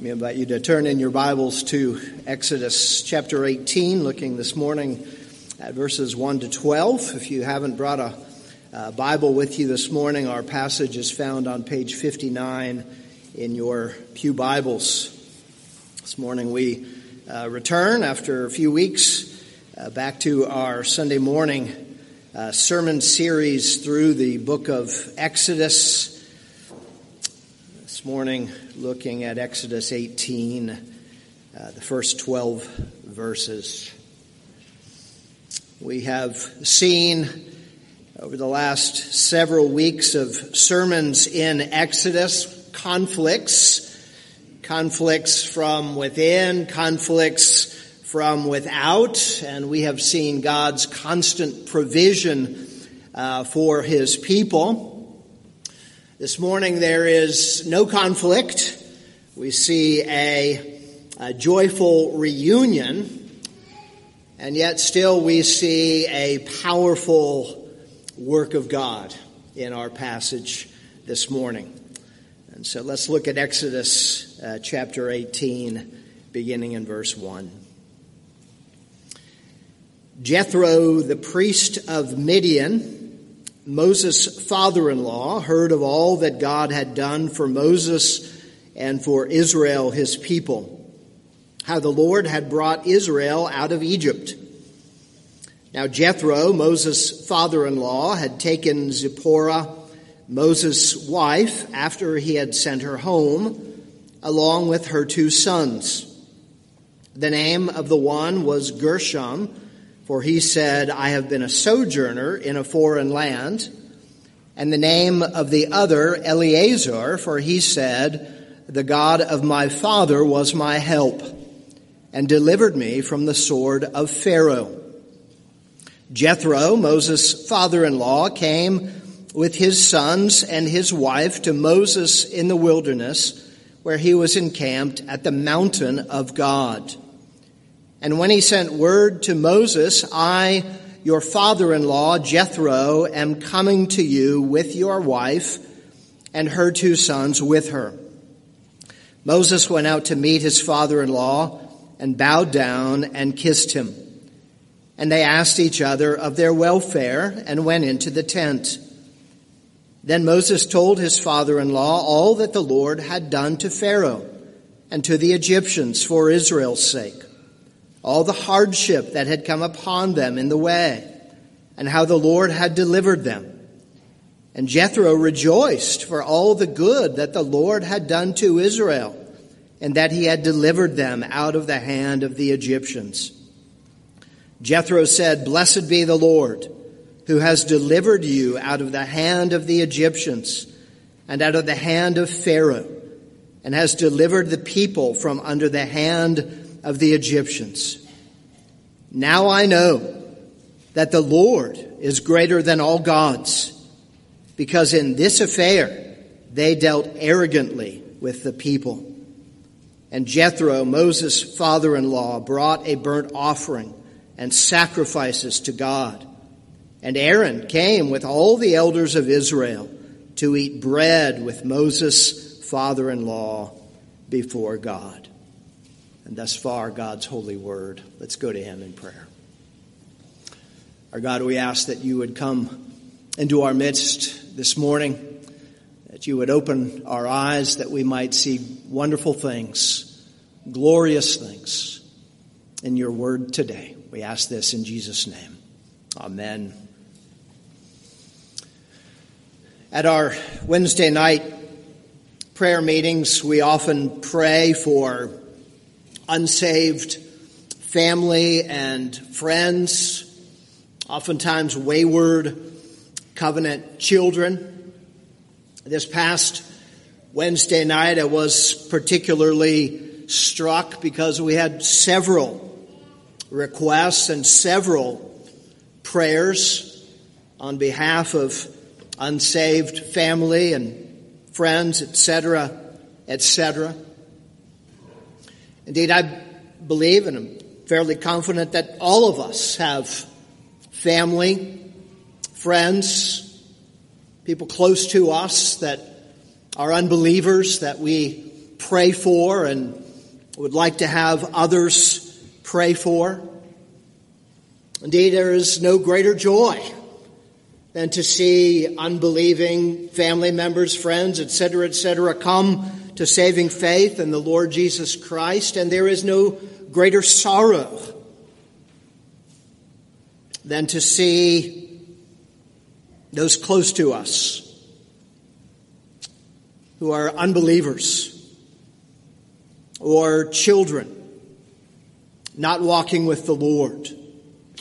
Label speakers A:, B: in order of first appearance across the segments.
A: Let me invite you to turn in your Bibles to Exodus chapter 18, looking this morning at verses 1 to 12. If you haven't brought a, a Bible with you this morning, our passage is found on page 59 in your Pew Bibles. This morning we uh, return after a few weeks uh, back to our Sunday morning uh, sermon series through the book of Exodus. This morning, looking at Exodus 18, uh, the first 12 verses. We have seen over the last several weeks of sermons in Exodus conflicts, conflicts from within, conflicts from without, and we have seen God's constant provision uh, for his people. This morning there is no conflict. We see a, a, joyful reunion, and yet still we see a powerful work of God in our passage this morning. And so let's look at Exodus uh, chapter 18, beginning in verse 1. Jethro, the priest of Midian, Moses' father in law heard of all that God had done for Moses and for Israel, his people, how the Lord had brought Israel out of Egypt. Now, Jethro, Moses' father in law, had taken Zipporah, Moses' wife, after he had sent her home, along with her two sons. The name of the one was Gershom for he said, I have been a sojourner in a foreign land. And the name of the other, Eleazar, for he said, The God of my father was my help and delivered me from the sword of Pharaoh. Jethro, Moses' father in law, came with his sons and his wife to Moses in the wilderness, where he was encamped at the mountain of God. And when he sent word to Moses, I, your father in law, Jethro, am coming to you with your wife and her two sons with her. Moses went out to meet his father in law and bowed down and kissed him. And they asked each other of their welfare and went into the tent. Then Moses told his father in law all that the Lord had done to Pharaoh and to the Egyptians for Israel's sake all the hardship that had come upon them in the way, and how the Lord had delivered them. And Jethro rejoiced for all the good that the Lord had done to Israel, and that he had delivered them out of the hand of the Egyptians. Jethro said, Blessed be the Lord, who has delivered you out of the hand of the Egyptians, and out of the hand of Pharaoh, and has delivered the people from under the hand of the Egyptians. Now I know that the Lord is greater than all gods, because in this affair they dealt arrogantly with the people. And Jethro, Moses' father in law, brought a burnt offering and sacrifices to God. And Aaron came with all the elders of Israel to eat bread with Moses' father in law before God. And thus far, God's holy word. Let's go to Him in prayer. Our God, we ask that you would come into our midst this morning, that you would open our eyes that we might see wonderful things, glorious things in your word today. We ask this in Jesus' name. Amen. At our Wednesday night prayer meetings, we often pray for unsaved family and friends, oftentimes wayward covenant children. This past Wednesday night, I was particularly struck because we had several requests and several prayers on behalf of unsaved family and friends, etc., etc. Indeed, I believe and I'm fairly confident that all of us have family, friends, people close to us that are unbelievers that we pray for and would like to have others pray for. Indeed, there is no greater joy than to see unbelieving family members, friends, etc., etc., come to saving faith in the Lord Jesus Christ, and there is no greater sorrow than to see those close to us who are unbelievers or children not walking with the Lord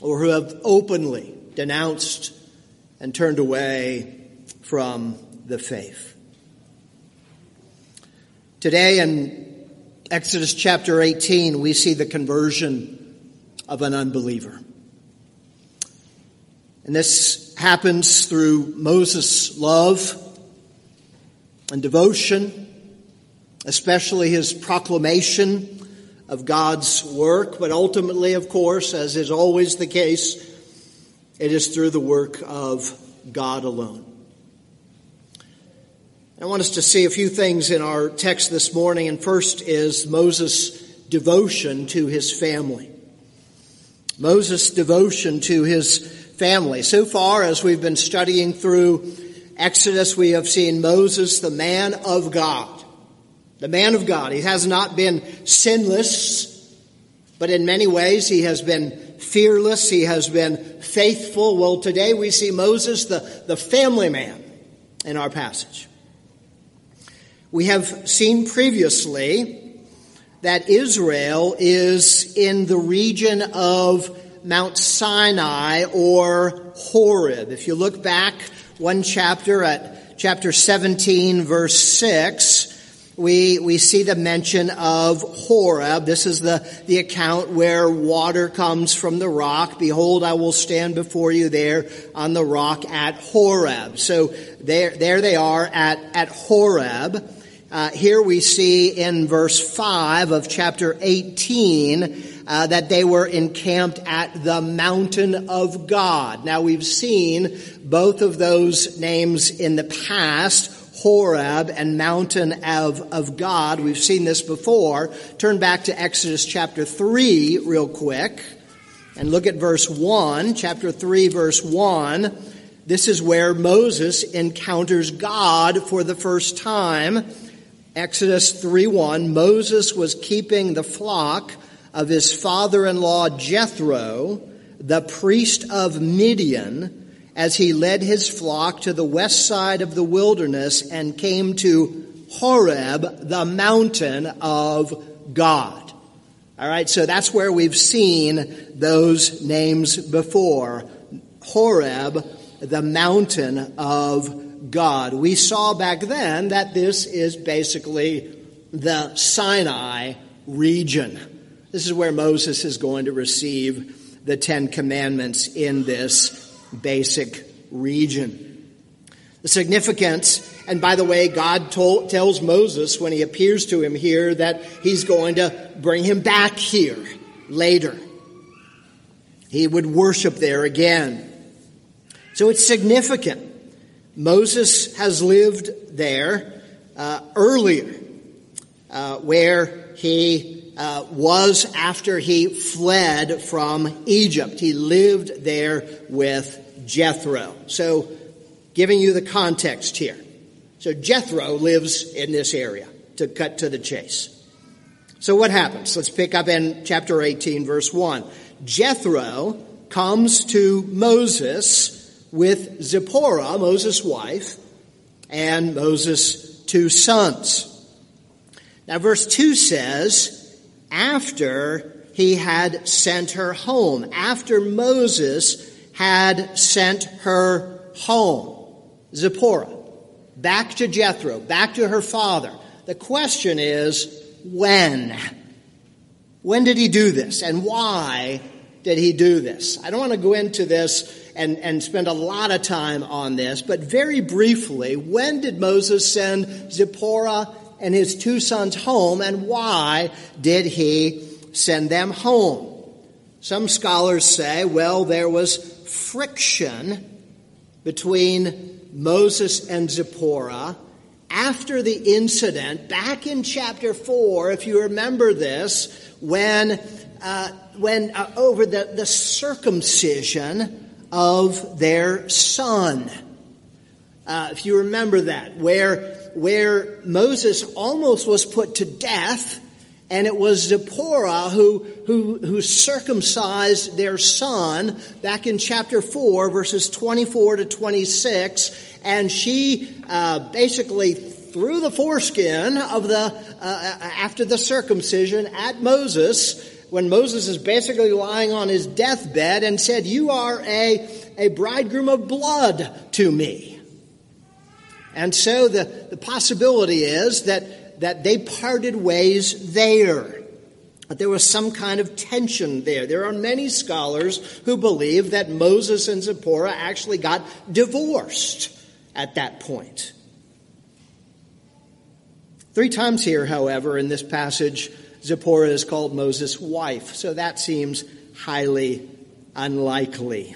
A: or who have openly denounced and turned away from the faith. Today in Exodus chapter 18, we see the conversion of an unbeliever. And this happens through Moses' love and devotion, especially his proclamation of God's work, but ultimately, of course, as is always the case, it is through the work of God alone. I want us to see a few things in our text this morning, and first is Moses' devotion to his family. Moses' devotion to his family. So far, as we've been studying through Exodus, we have seen Moses, the man of God. The man of God. He has not been sinless, but in many ways he has been fearless. He has been faithful. Well, today we see Moses, the, the family man, in our passage. We have seen previously that Israel is in the region of Mount Sinai or Horeb. If you look back one chapter at chapter 17 verse 6, we, we see the mention of Horeb. This is the, the account where water comes from the rock. Behold, I will stand before you there on the rock at Horeb. So there, there they are at, at Horeb. Uh, here we see in verse 5 of chapter 18 uh, that they were encamped at the mountain of God. Now we've seen both of those names in the past. Horeb and mountain of, of God. We've seen this before. Turn back to Exodus chapter 3 real quick and look at verse 1. Chapter 3 verse 1. This is where Moses encounters God for the first time. Exodus 3 1. Moses was keeping the flock of his father-in-law Jethro, the priest of Midian, as he led his flock to the west side of the wilderness and came to Horeb, the mountain of God. All right, so that's where we've seen those names before. Horeb, the mountain of God. We saw back then that this is basically the Sinai region. This is where Moses is going to receive the Ten Commandments in this basic region. The significance, and by the way, God told, tells Moses when he appears to him here that he's going to bring him back here later. He would worship there again. So it's significant. Moses has lived there uh, earlier, uh, where he uh, was after he fled from Egypt. He lived there with Jethro. So, giving you the context here. So, Jethro lives in this area, to cut to the chase. So, what happens? Let's pick up in chapter 18, verse 1. Jethro comes to Moses with Zipporah, Moses' wife, and Moses' two sons. Now, verse 2 says, after he had sent her home, after Moses had sent her home. Zipporah, back to Jethro, back to her father. The question is, when? When did he do this? And why did he do this? I don't want to go into this and, and spend a lot of time on this, but very briefly, when did Moses send Zipporah and his two sons home, and why did he send them home? Some scholars say, well, there was friction between Moses and Zipporah, after the incident, back in chapter 4, if you remember this, when, uh, when uh, over the, the circumcision of their son. Uh, if you remember that, where, where Moses almost was put to death, and it was Zipporah who, who, who circumcised their son back in chapter 4, verses 24 to 26, and she uh, basically threw the foreskin of the, uh, uh after the circumcision at Moses, when Moses is basically lying on his deathbed and said, You are a, a bridegroom of blood to me. And so the, the possibility is that, that they parted ways there. But there was some kind of tension there. There are many scholars who believe that Moses and Zipporah actually got divorced at that point. Three times here, however, in this passage, Zipporah is called Moses' wife, so that seems highly unlikely.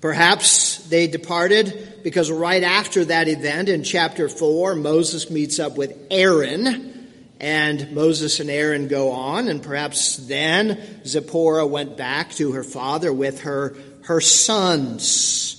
A: Perhaps they departed because right after that event in chapter 4, Moses meets up with Aaron, and Moses and Aaron go on, and perhaps then Zipporah went back to her father with her, her sons.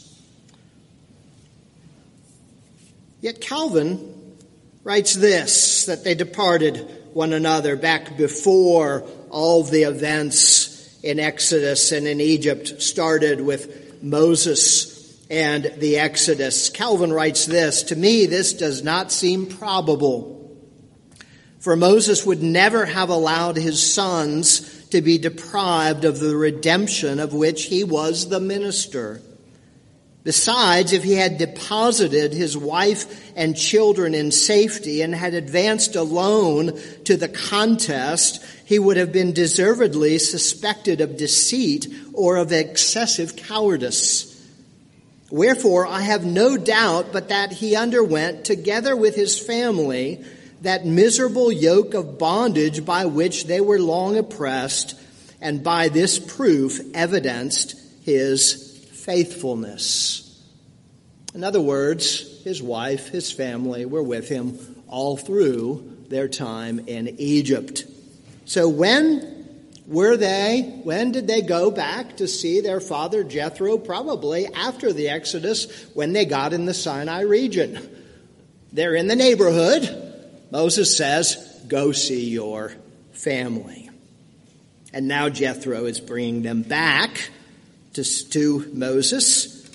A: Yet Calvin writes this that they departed one another back before all the events in Exodus and in Egypt started with Moses and the Exodus. Calvin writes this To me, this does not seem probable. For Moses would never have allowed his sons to be deprived of the redemption of which he was the minister. Besides, if he had deposited his wife and children in safety and had advanced alone to the contest, he would have been deservedly suspected of deceit or of excessive cowardice. Wherefore, I have no doubt but that he underwent, together with his family, that miserable yoke of bondage by which they were long oppressed, and by this proof evidenced his faithfulness. In other words, his wife, his family were with him all through their time in Egypt. So when were they, when did they go back to see their father Jethro? Probably after the Exodus when they got in the Sinai region. They're in the neighborhood. Moses says, go see your family. And now Jethro is bringing them back to, to Moses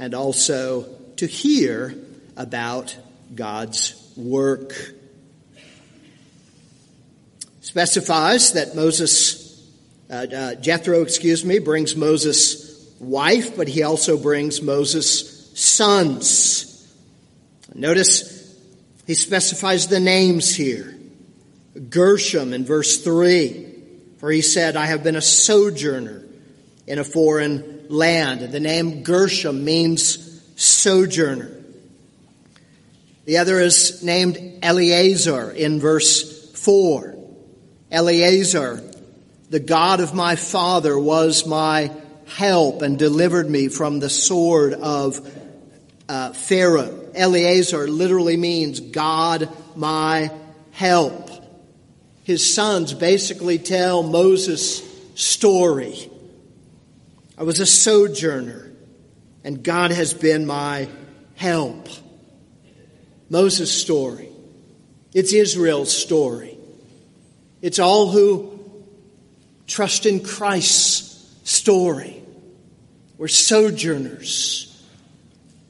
A: and also to hear about God's work specifies that Moses, uh, uh, Jethro, excuse me, brings Moses' wife, but he also brings Moses' sons. Notice he specifies the names here. Gershom in verse 3, for he said, I have been a sojourner in a foreign land. The name Gershom means sojourner. The other is named Eleazar in verse 4. Eleazar, the God of my father, was my help and delivered me from the sword of uh, Pharaoh. Eleazar literally means God my help. His sons basically tell Moses' story. I was a sojourner, and God has been my help. Moses' story. It's Israel's story. It's all who trust in Christ's story. We're sojourners,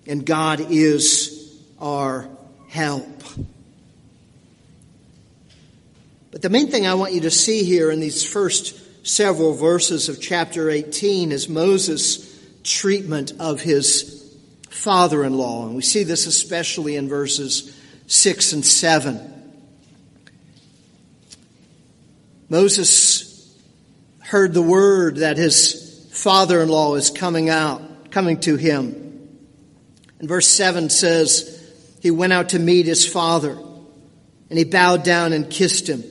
A: and God is our help. But the main thing I want you to see here in these first several verses of chapter 18 is Moses' treatment of his father in law. And we see this especially in verses 6 and 7. Moses heard the word that his father in law is coming out, coming to him. And verse 7 says, He went out to meet his father, and he bowed down and kissed him.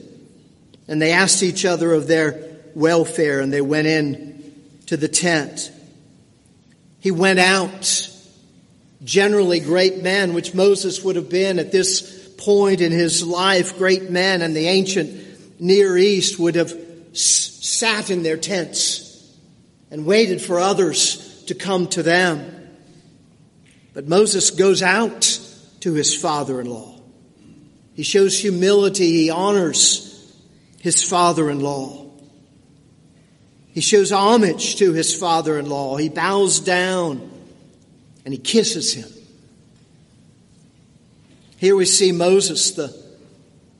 A: And they asked each other of their welfare, and they went in to the tent. He went out generally great men, which Moses would have been at this point in his life, great men in the ancient Near East would have sat in their tents and waited for others to come to them. But Moses goes out to his father in law. He shows humility, he honors his father in law. He shows homage to his father in law. He bows down and he kisses him. Here we see Moses, the,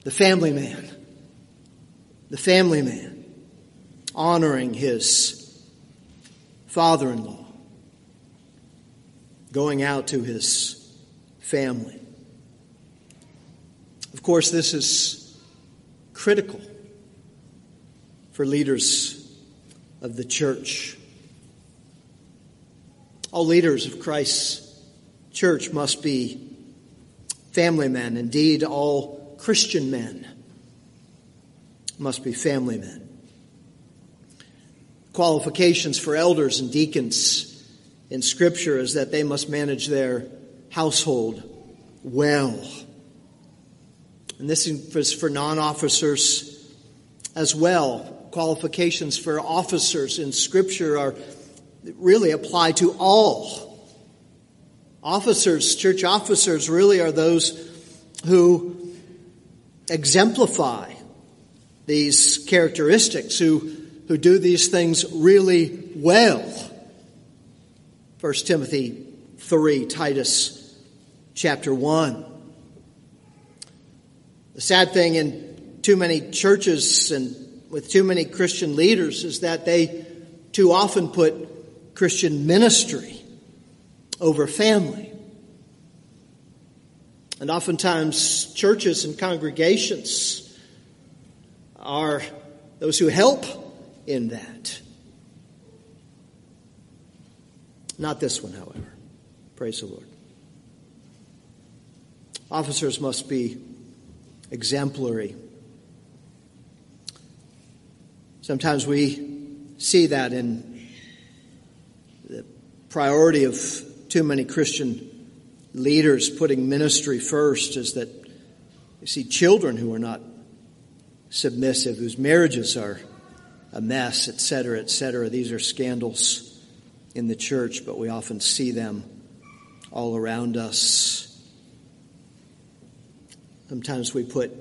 A: the family man, the family man, honoring his father in law, going out to his family. Of course, this is critical for leaders of the church. All leaders of Christ's church must be family men. Indeed, all Christian men must be family men. Qualifications for elders and deacons in Scripture is that they must manage their household well. And this is for non officers as well. Qualifications for officers in Scripture are really apply to all. Officers, church officers, really are those who exemplify these characteristics, who, who do these things really well. 1 Timothy 3, Titus chapter 1. The sad thing in too many churches and with too many Christian leaders is that they too often put Christian ministry over family. And oftentimes, churches and congregations are those who help in that. Not this one, however. Praise the Lord. Officers must be exemplary. Sometimes we see that in the priority of too many Christian leaders putting ministry first is that you see children who are not submissive, whose marriages are a mess, etc., etc. These are scandals in the church, but we often see them all around us. Sometimes we put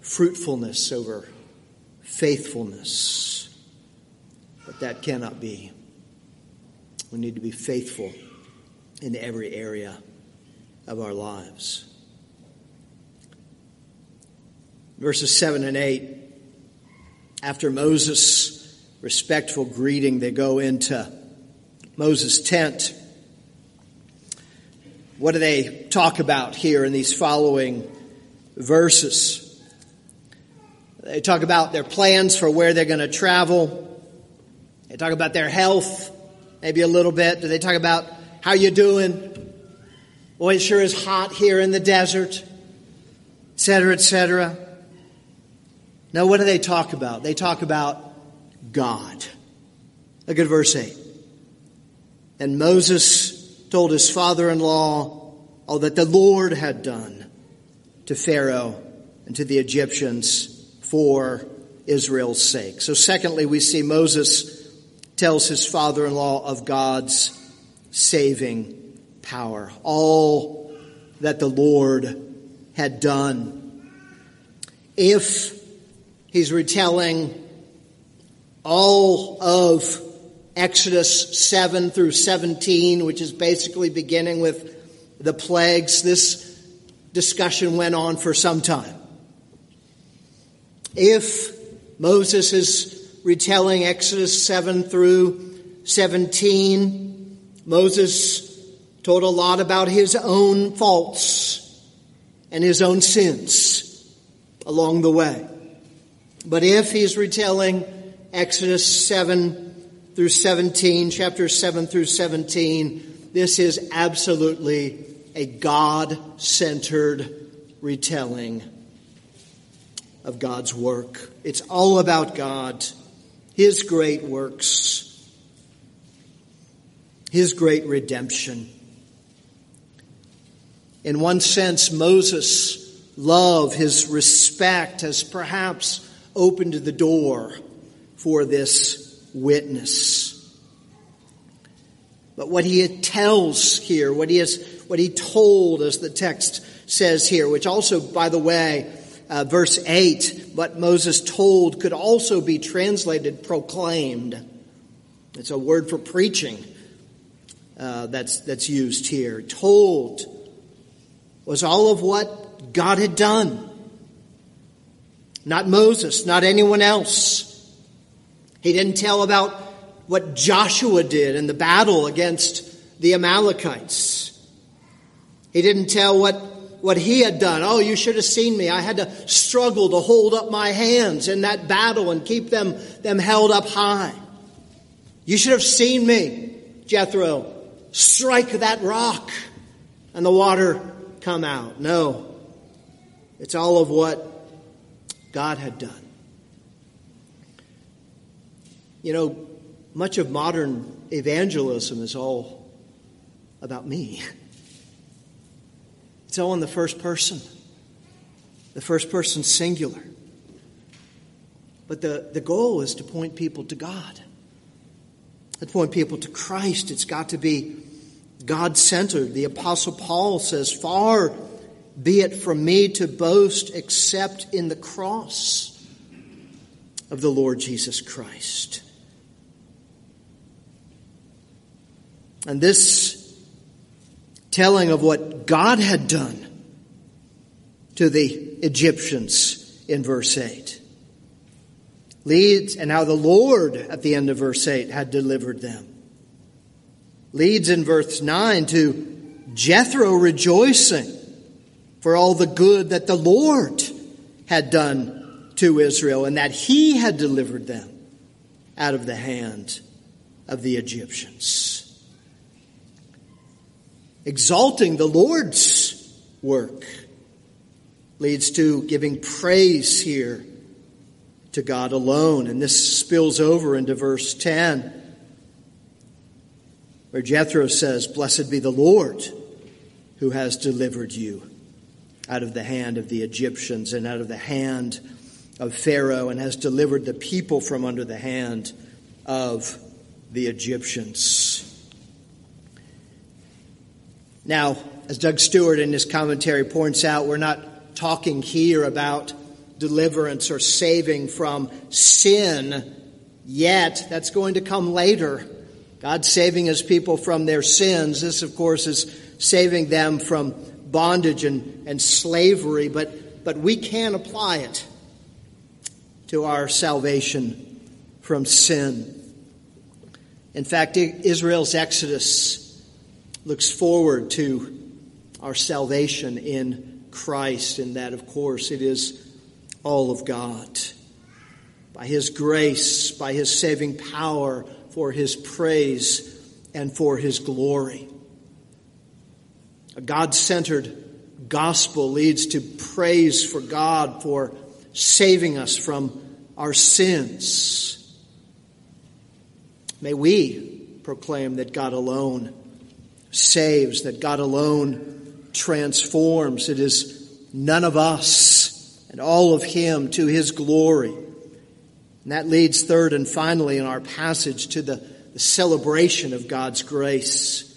A: fruitfulness over faithfulness, but that cannot be. We need to be faithful in every area of our lives. Verses 7 and 8, after Moses' respectful greeting, they go into Moses' tent. What do they talk about here in these following verses? They talk about their plans for where they're going to travel. They talk about their health maybe a little bit. Do they talk about how you doing? Boy, it sure is hot here in the desert, etc., etc. Now, what do they talk about? They talk about God. Look at verse 8. And Moses told his father in law all that the Lord had done to Pharaoh and to the Egyptians for Israel's sake. So, secondly, we see Moses tells his father in law of God's saving power. All that the Lord had done. If he's retelling all of Exodus 7 through 17, which is basically beginning with the plagues, this discussion went on for some time. If Moses is retelling Exodus 7 through 17. Moses told a lot about his own faults and his own sins along the way. But if he's retelling Exodus 7 through 17, chapter 7 through 17, this is absolutely a God centered retelling of God's work. It's all about God his great works, his great redemption. In one sense, Moses' love, his respect, has perhaps opened the door for this witness. But what he tells here, what he has, what he told, as the text says here, which also, by the way, uh, verse 8, what Moses told could also be translated proclaimed. It's a word for preaching uh, that's, that's used here. Told was all of what God had done. Not Moses, not anyone else. He didn't tell about what Joshua did in the battle against the Amalekites. He didn't tell what, what he had done. Oh, you should have seen me. I had to struggle to hold up my hands in that battle and keep them, them held up high. You should have seen me, Jethro, strike that rock and the water come out. No. It's all of what God had done. You know, much of modern evangelism is all about me. It's all in the first person, the first person singular. But the, the goal is to point people to God, to point people to Christ. It's got to be God centered. The Apostle Paul says, Far be it from me to boast except in the cross of the Lord Jesus Christ. And this telling of what God had done to the Egyptians in verse 8 leads, and how the Lord at the end of verse 8 had delivered them, leads in verse 9 to Jethro rejoicing for all the good that the Lord had done to Israel and that he had delivered them out of the hand of the Egyptians exalting the Lord's work leads to giving praise here to God alone. And this spills over into verse 10, where Jethro says, Blessed be the Lord who has delivered you out of the hand of the Egyptians and out of the hand of Pharaoh and has delivered the people from under the hand of the Egyptians. Now, as Doug Stuart in his commentary points out, we're not talking here about deliverance or saving from sin yet. That's going to come later. God saving his people from their sins. This, of course, is saving them from bondage and, and slavery, but, but we can apply it to our salvation from sin. In fact, Israel's exodus looks forward to our salvation in Christ, and that, of course, it is all of God. By His grace, by His saving power, for His praise, and for His glory. A God centered gospel leads to praise for God for saving us from our sins. May we proclaim that God alone saves, that God alone transforms. It is none of us and all of Him to His glory. And that leads, third and finally, in our passage to the, the celebration of God's grace.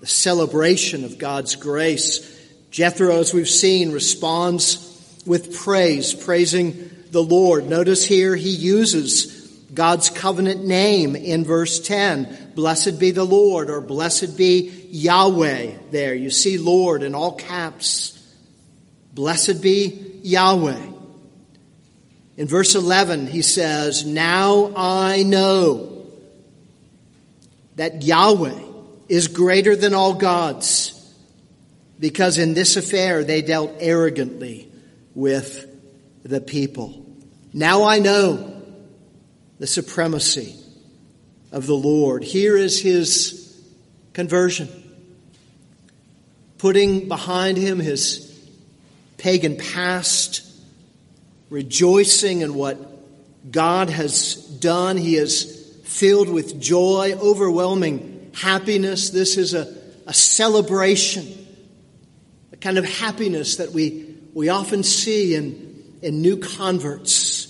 A: The celebration of God's grace. Jethro, as we've seen, responds with praise, praising the Lord. Notice here he uses God's covenant name in verse 10. Blessed be the Lord, or blessed be Yahweh there. You see Lord in all caps. Blessed be Yahweh. In verse 11, he says, Now I know that Yahweh is greater than all gods, because in this affair they dealt arrogantly with the people. Now I know the supremacy of the Lord. Here is his conversion, putting behind him his pagan past, rejoicing in what God has done. He is filled with joy, overwhelming happiness. This is a, a celebration a kind of happiness that we, we often see in, in new converts.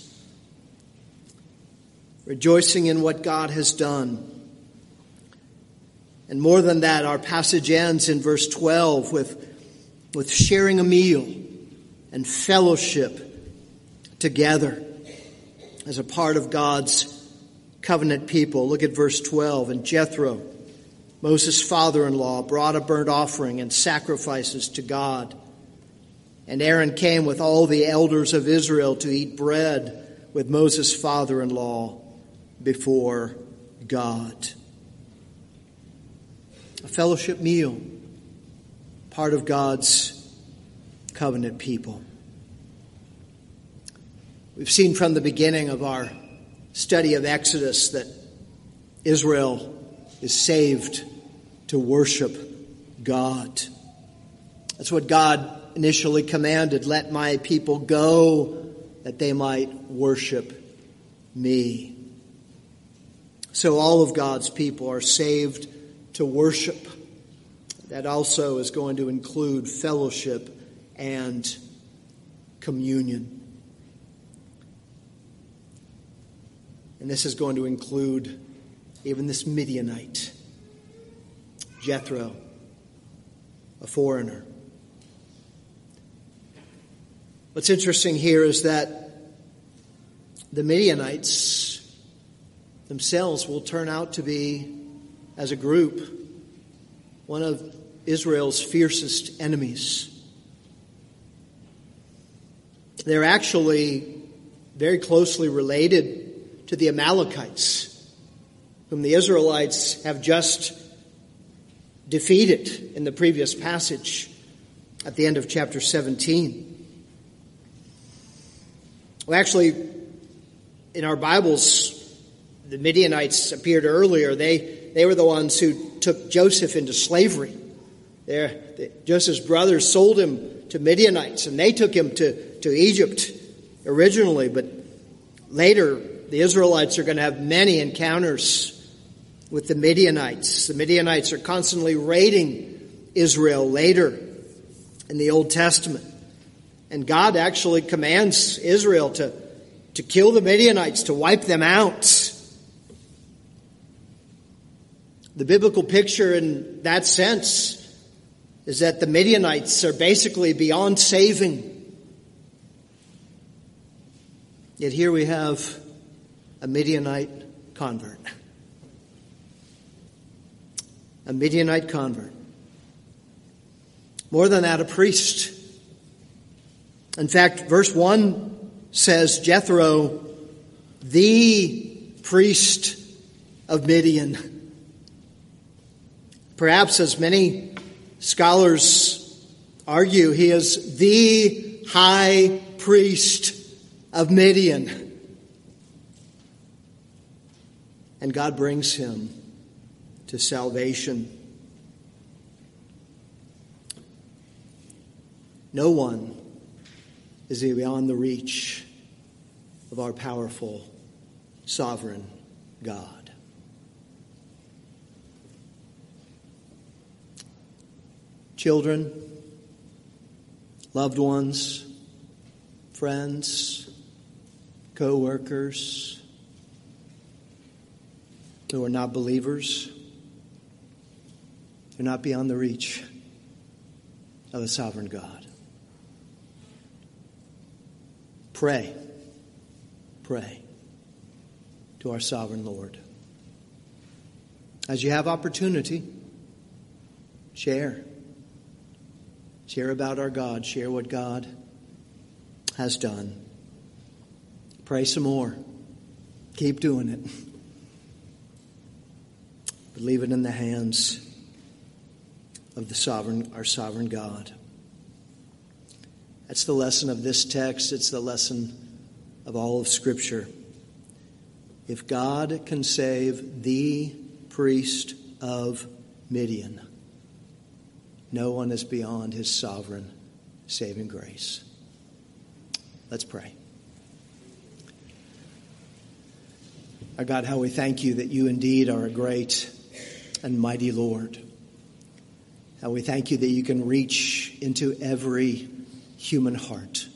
A: Rejoicing in what God has done. And more than that, our passage ends in verse 12 with, with sharing a meal and fellowship together as a part of God's covenant people. Look at verse 12. And Jethro, Moses' father in law, brought a burnt offering and sacrifices to God. And Aaron came with all the elders of Israel to eat bread with Moses' father in law before God. A fellowship meal, part of God's covenant people. We've seen from the beginning of our study of Exodus that Israel is saved to worship God. That's what God initially commanded let my people go that they might worship me. So all of God's people are saved to worship. That also is going to include fellowship and communion. And this is going to include even this Midianite, Jethro, a foreigner. What's interesting here is that the Midianites themselves will turn out to be, as a group, one of Israel's fiercest enemies. They're actually very closely related to the Amalekites, whom the Israelites have just defeated in the previous passage at the end of chapter 17. Well, actually, in our Bibles, the Midianites appeared earlier. They, they were the ones who took Joseph into slavery. There, Joseph's brothers sold him to Midianites, and they took him to, to Egypt originally. But later, the Israelites are going to have many encounters with the Midianites. The Midianites are constantly raiding Israel later in the Old Testament. And God actually commands Israel to, to kill the Midianites, to wipe them out. The biblical picture in that sense is that the Midianites are basically beyond saving. Yet here we have a Midianite convert. A Midianite convert. More than that, a priest. In fact, verse 1 says Jethro, the priest of Midian. Perhaps, as many scholars argue, he is the high priest of Midian. And God brings him to salvation. No one is beyond the reach of our powerful, sovereign God. Children, loved ones, friends, co workers who are not believers, they're not beyond the reach of the sovereign God. Pray. Pray to our sovereign Lord. As you have opportunity, share. Share about our God. Share what God has done. Pray some more. Keep doing it. But leave it in the hands of the sovereign, our sovereign God. That's the lesson of this text. It's the lesson of all of Scripture. If God can save the priest of Midian, no one is beyond his sovereign saving grace. Let's pray. Our God, how we thank you that you indeed are a great and mighty Lord And we thank you that you can reach into every human heart.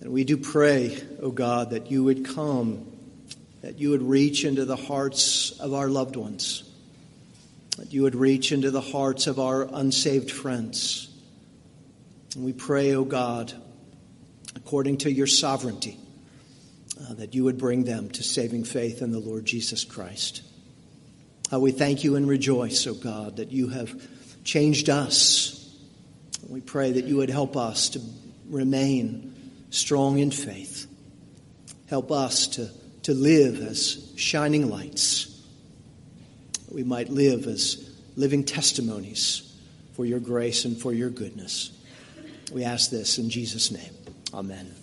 A: And we do pray, O oh God, that you would come, that you would reach into the hearts of our loved ones, that you would reach into the hearts of our unsaved friends. And we pray, O oh God, according to your sovereignty, uh, that you would bring them to saving faith in the Lord Jesus Christ. Uh, we thank you and rejoice, O oh God, that you have changed us. We pray that you would help us to remain strong in faith. Help us to, to live as shining lights. We might live as living testimonies for your grace and for your goodness. We ask this in Jesus' name. Amen.